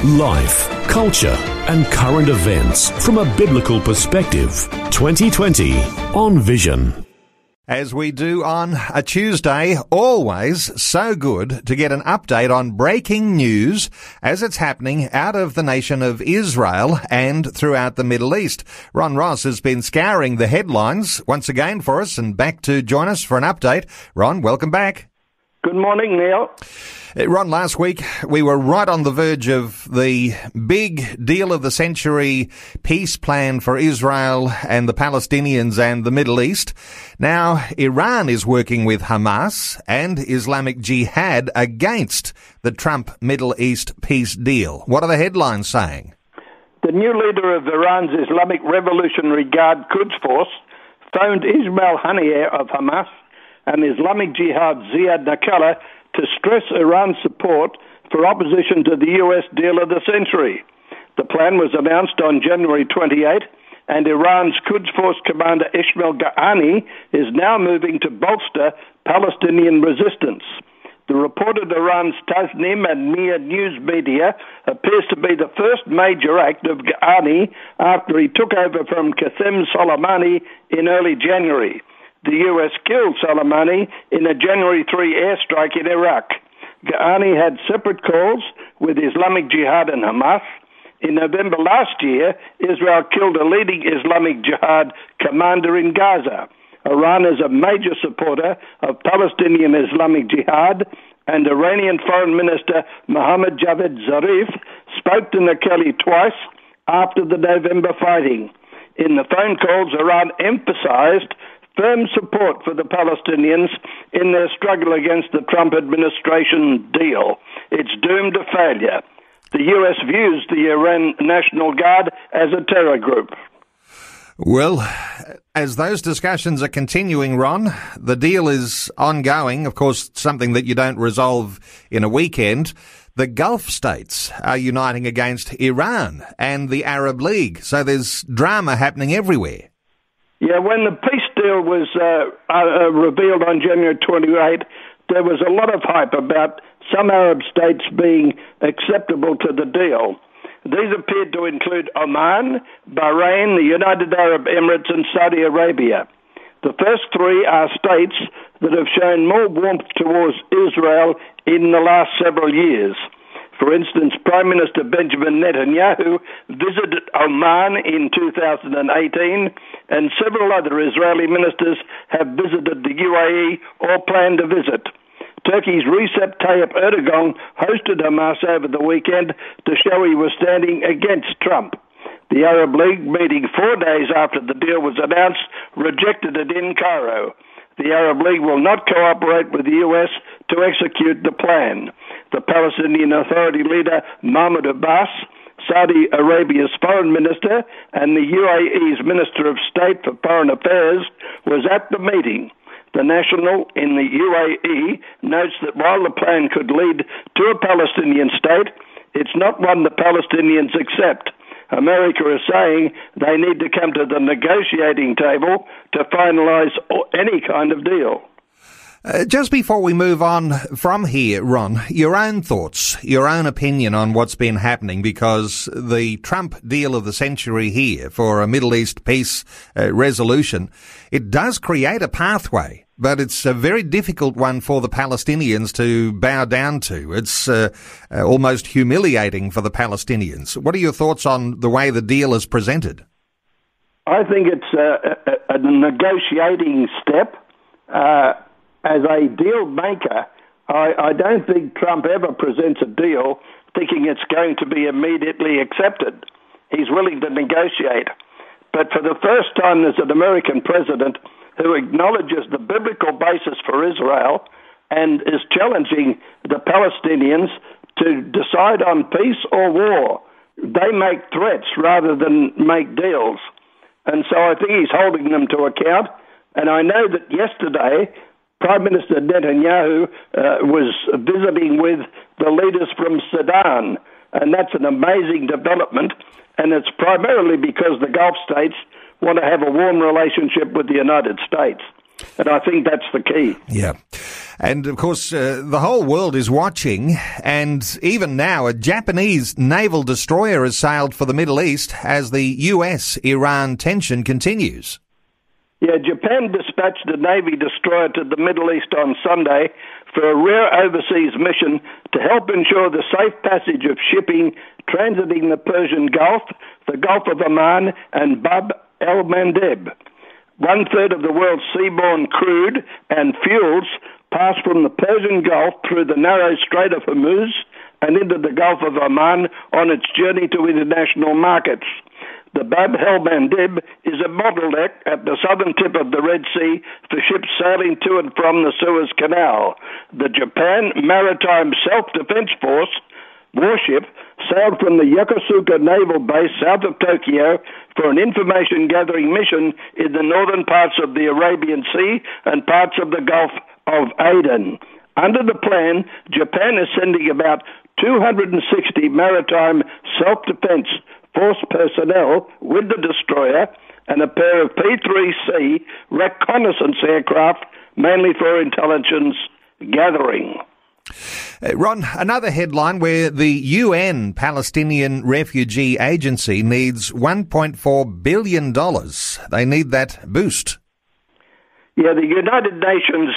Life, culture, and current events from a biblical perspective. 2020 on Vision. As we do on a Tuesday, always so good to get an update on breaking news as it's happening out of the nation of Israel and throughout the Middle East. Ron Ross has been scouring the headlines once again for us and back to join us for an update. Ron, welcome back. Good morning, Neil. Ron, last week we were right on the verge of the big deal of the century peace plan for Israel and the Palestinians and the Middle East. Now, Iran is working with Hamas and Islamic Jihad against the Trump Middle East peace deal. What are the headlines saying? The new leader of Iran's Islamic Revolutionary Guard Quds Force phoned Ismail Haniyeh of Hamas and Islamic Jihad Ziad Nakala to stress Iran's support for opposition to the US deal of the century. The plan was announced on January 28, and Iran's Quds Force commander Ismail Ghani is now moving to bolster Palestinian resistance. The reported Iran's Tasnim and Mehr news media appears to be the first major act of Ghani after he took over from Qasem Soleimani in early January the US killed Soleimani in a January 3 airstrike in Iraq. Ghani had separate calls with Islamic Jihad and Hamas. In November last year, Israel killed a leading Islamic Jihad commander in Gaza. Iran is a major supporter of Palestinian Islamic Jihad, and Iranian Foreign Minister Mohammad Javad Zarif spoke to Nakeli twice after the November fighting. In the phone calls, Iran emphasized firm support for the Palestinians in their struggle against the Trump administration deal. It's doomed to failure. The U.S. views the Iran National Guard as a terror group. Well, as those discussions are continuing, Ron, the deal is ongoing. Of course, something that you don't resolve in a weekend. The Gulf states are uniting against Iran and the Arab League. So there's drama happening everywhere. Yeah, when the peace deal was uh, uh, revealed on January 28, there was a lot of hype about some Arab states being acceptable to the deal. These appeared to include Oman, Bahrain, the United Arab Emirates, and Saudi Arabia. The first three are states that have shown more warmth towards Israel in the last several years. For instance, Prime Minister Benjamin Netanyahu visited Oman in 2018, and several other Israeli ministers have visited the UAE or plan to visit. Turkey's Recep Tayyip Erdogan hosted Hamas over the weekend to show he was standing against Trump. The Arab League, meeting four days after the deal was announced, rejected it in Cairo. The Arab League will not cooperate with the U.S. to execute the plan the Palestinian Authority leader Mahmoud Abbas, Saudi Arabia's foreign minister, and the UAE's Minister of State for Foreign Affairs was at the meeting. The National in the UAE notes that while the plan could lead to a Palestinian state, it's not one the Palestinians accept. America is saying they need to come to the negotiating table to finalize any kind of deal. Uh, just before we move on from here, Ron, your own thoughts, your own opinion on what's been happening because the Trump deal of the century here for a Middle East peace uh, resolution, it does create a pathway, but it's a very difficult one for the Palestinians to bow down to. It's uh, uh almost humiliating for the Palestinians. What are your thoughts on the way the deal is presented? I think it's a, a, a negotiating step. As a deal maker, I, I don't think Trump ever presents a deal thinking it's going to be immediately accepted. He's willing to negotiate. But for the first time, there's an American president who acknowledges the biblical basis for Israel and is challenging the Palestinians to decide on peace or war. They make threats rather than make deals. And so I think he's holding them to account. And I know that yesterday, Prime Minister Netanyahu uh, was visiting with the leaders from Sudan. And that's an amazing development. And it's primarily because the Gulf states want to have a warm relationship with the United States. And I think that's the key. Yeah. And of course, uh, the whole world is watching. And even now, a Japanese naval destroyer has sailed for the Middle East as the US Iran tension continues. Yeah, Japan dispatched a Navy destroyer to the Middle East on Sunday for a rare overseas mission to help ensure the safe passage of shipping transiting the Persian Gulf, the Gulf of Oman, and Bab el Mandeb. One third of the world's seaborne crude and fuels pass from the Persian Gulf through the narrow Strait of Hormuz and into the Gulf of Oman on its journey to international markets. The Bab el Mandeb is a bottleneck at the southern tip of the Red Sea for ships sailing to and from the Suez Canal. The Japan Maritime Self Defense Force warship sailed from the Yokosuka Naval Base south of Tokyo for an information gathering mission in the northern parts of the Arabian Sea and parts of the Gulf of Aden. Under the plan, Japan is sending about 260 maritime self defense force personnel with the destroyer and a pair of P 3C reconnaissance aircraft, mainly for intelligence gathering. Uh, Ron, another headline where the UN Palestinian Refugee Agency needs $1.4 billion. They need that boost. Yeah, the United Nations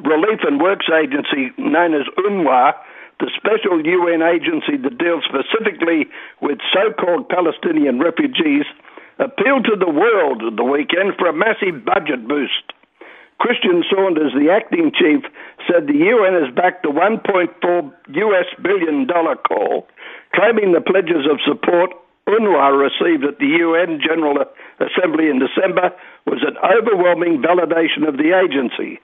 Relief and Works Agency, known as UNRWA, the special UN agency that deals specifically with so called Palestinian refugees, appealed to the world at the weekend for a massive budget boost. Christian Saunders, the acting chief, said the UN has backed a 1.4 US billion dollar call, claiming the pledges of support UNRWA received at the UN General Assembly in December was an overwhelming validation of the agency.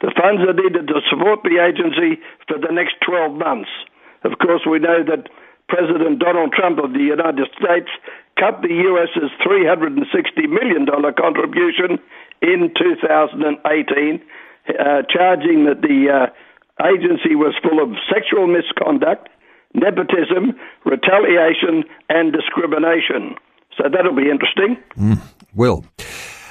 The funds are needed to support the agency for the next 12 months. Of course, we know that President Donald Trump of the United States cut the US's $360 million contribution in 2018, uh, charging that the uh, agency was full of sexual misconduct, nepotism, retaliation, and discrimination. So that'll be interesting. Mm, will.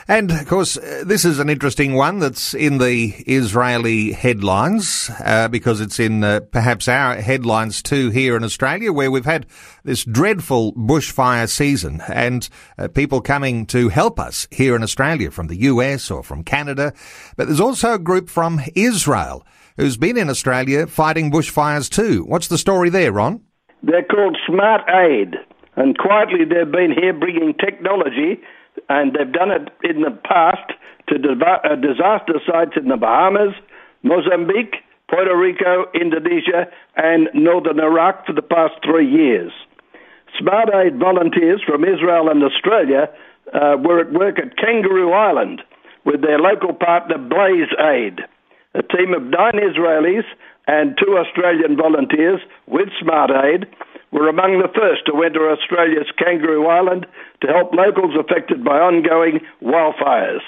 And of course, uh, this is an interesting one that's in the Israeli headlines uh, because it's in uh, perhaps our headlines too here in Australia, where we've had this dreadful bushfire season and uh, people coming to help us here in Australia from the US or from Canada. But there's also a group from Israel who's been in Australia fighting bushfires too. What's the story there, Ron? They're called Smart Aid, and quietly they've been here bringing technology and they've done it in the past to uh, disaster sites in the Bahamas, Mozambique, Puerto Rico, Indonesia, and northern Iraq for the past three years. Smart Aid volunteers from Israel and Australia uh, were at work at Kangaroo Island with their local partner Blaze Aid. A team of nine Israelis and two Australian volunteers with Smart Aid were among the first to enter Australia's Kangaroo Island to help locals affected by ongoing wildfires.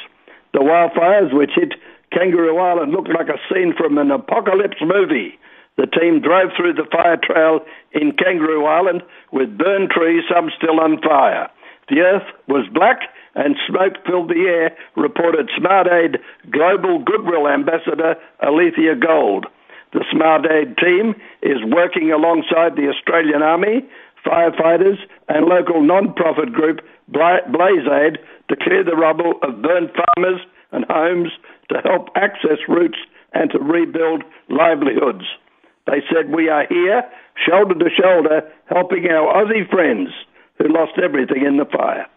The wildfires, which hit Kangaroo Island, looked like a scene from an apocalypse movie. The team drove through the fire trail in Kangaroo Island with burned trees, some still on fire. The earth was black and smoke filled the air, reported Smart Aid Global Goodwill Ambassador Alethea Gold. The Smart Aid team is working alongside the Australian Army, firefighters, and local non-profit group Blaze Aid to clear the rubble of burnt farmers and homes to help access routes and to rebuild livelihoods. They said, We are here, shoulder to shoulder, helping our Aussie friends who lost everything in the fire.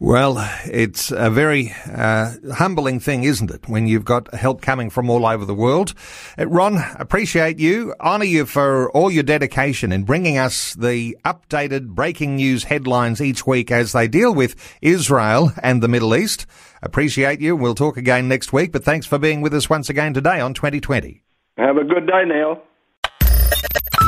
Well, it's a very uh, humbling thing, isn't it, when you've got help coming from all over the world. Uh, Ron, appreciate you, honour you for all your dedication in bringing us the updated breaking news headlines each week as they deal with Israel and the Middle East. Appreciate you. We'll talk again next week, but thanks for being with us once again today on 2020. Have a good day, Neil.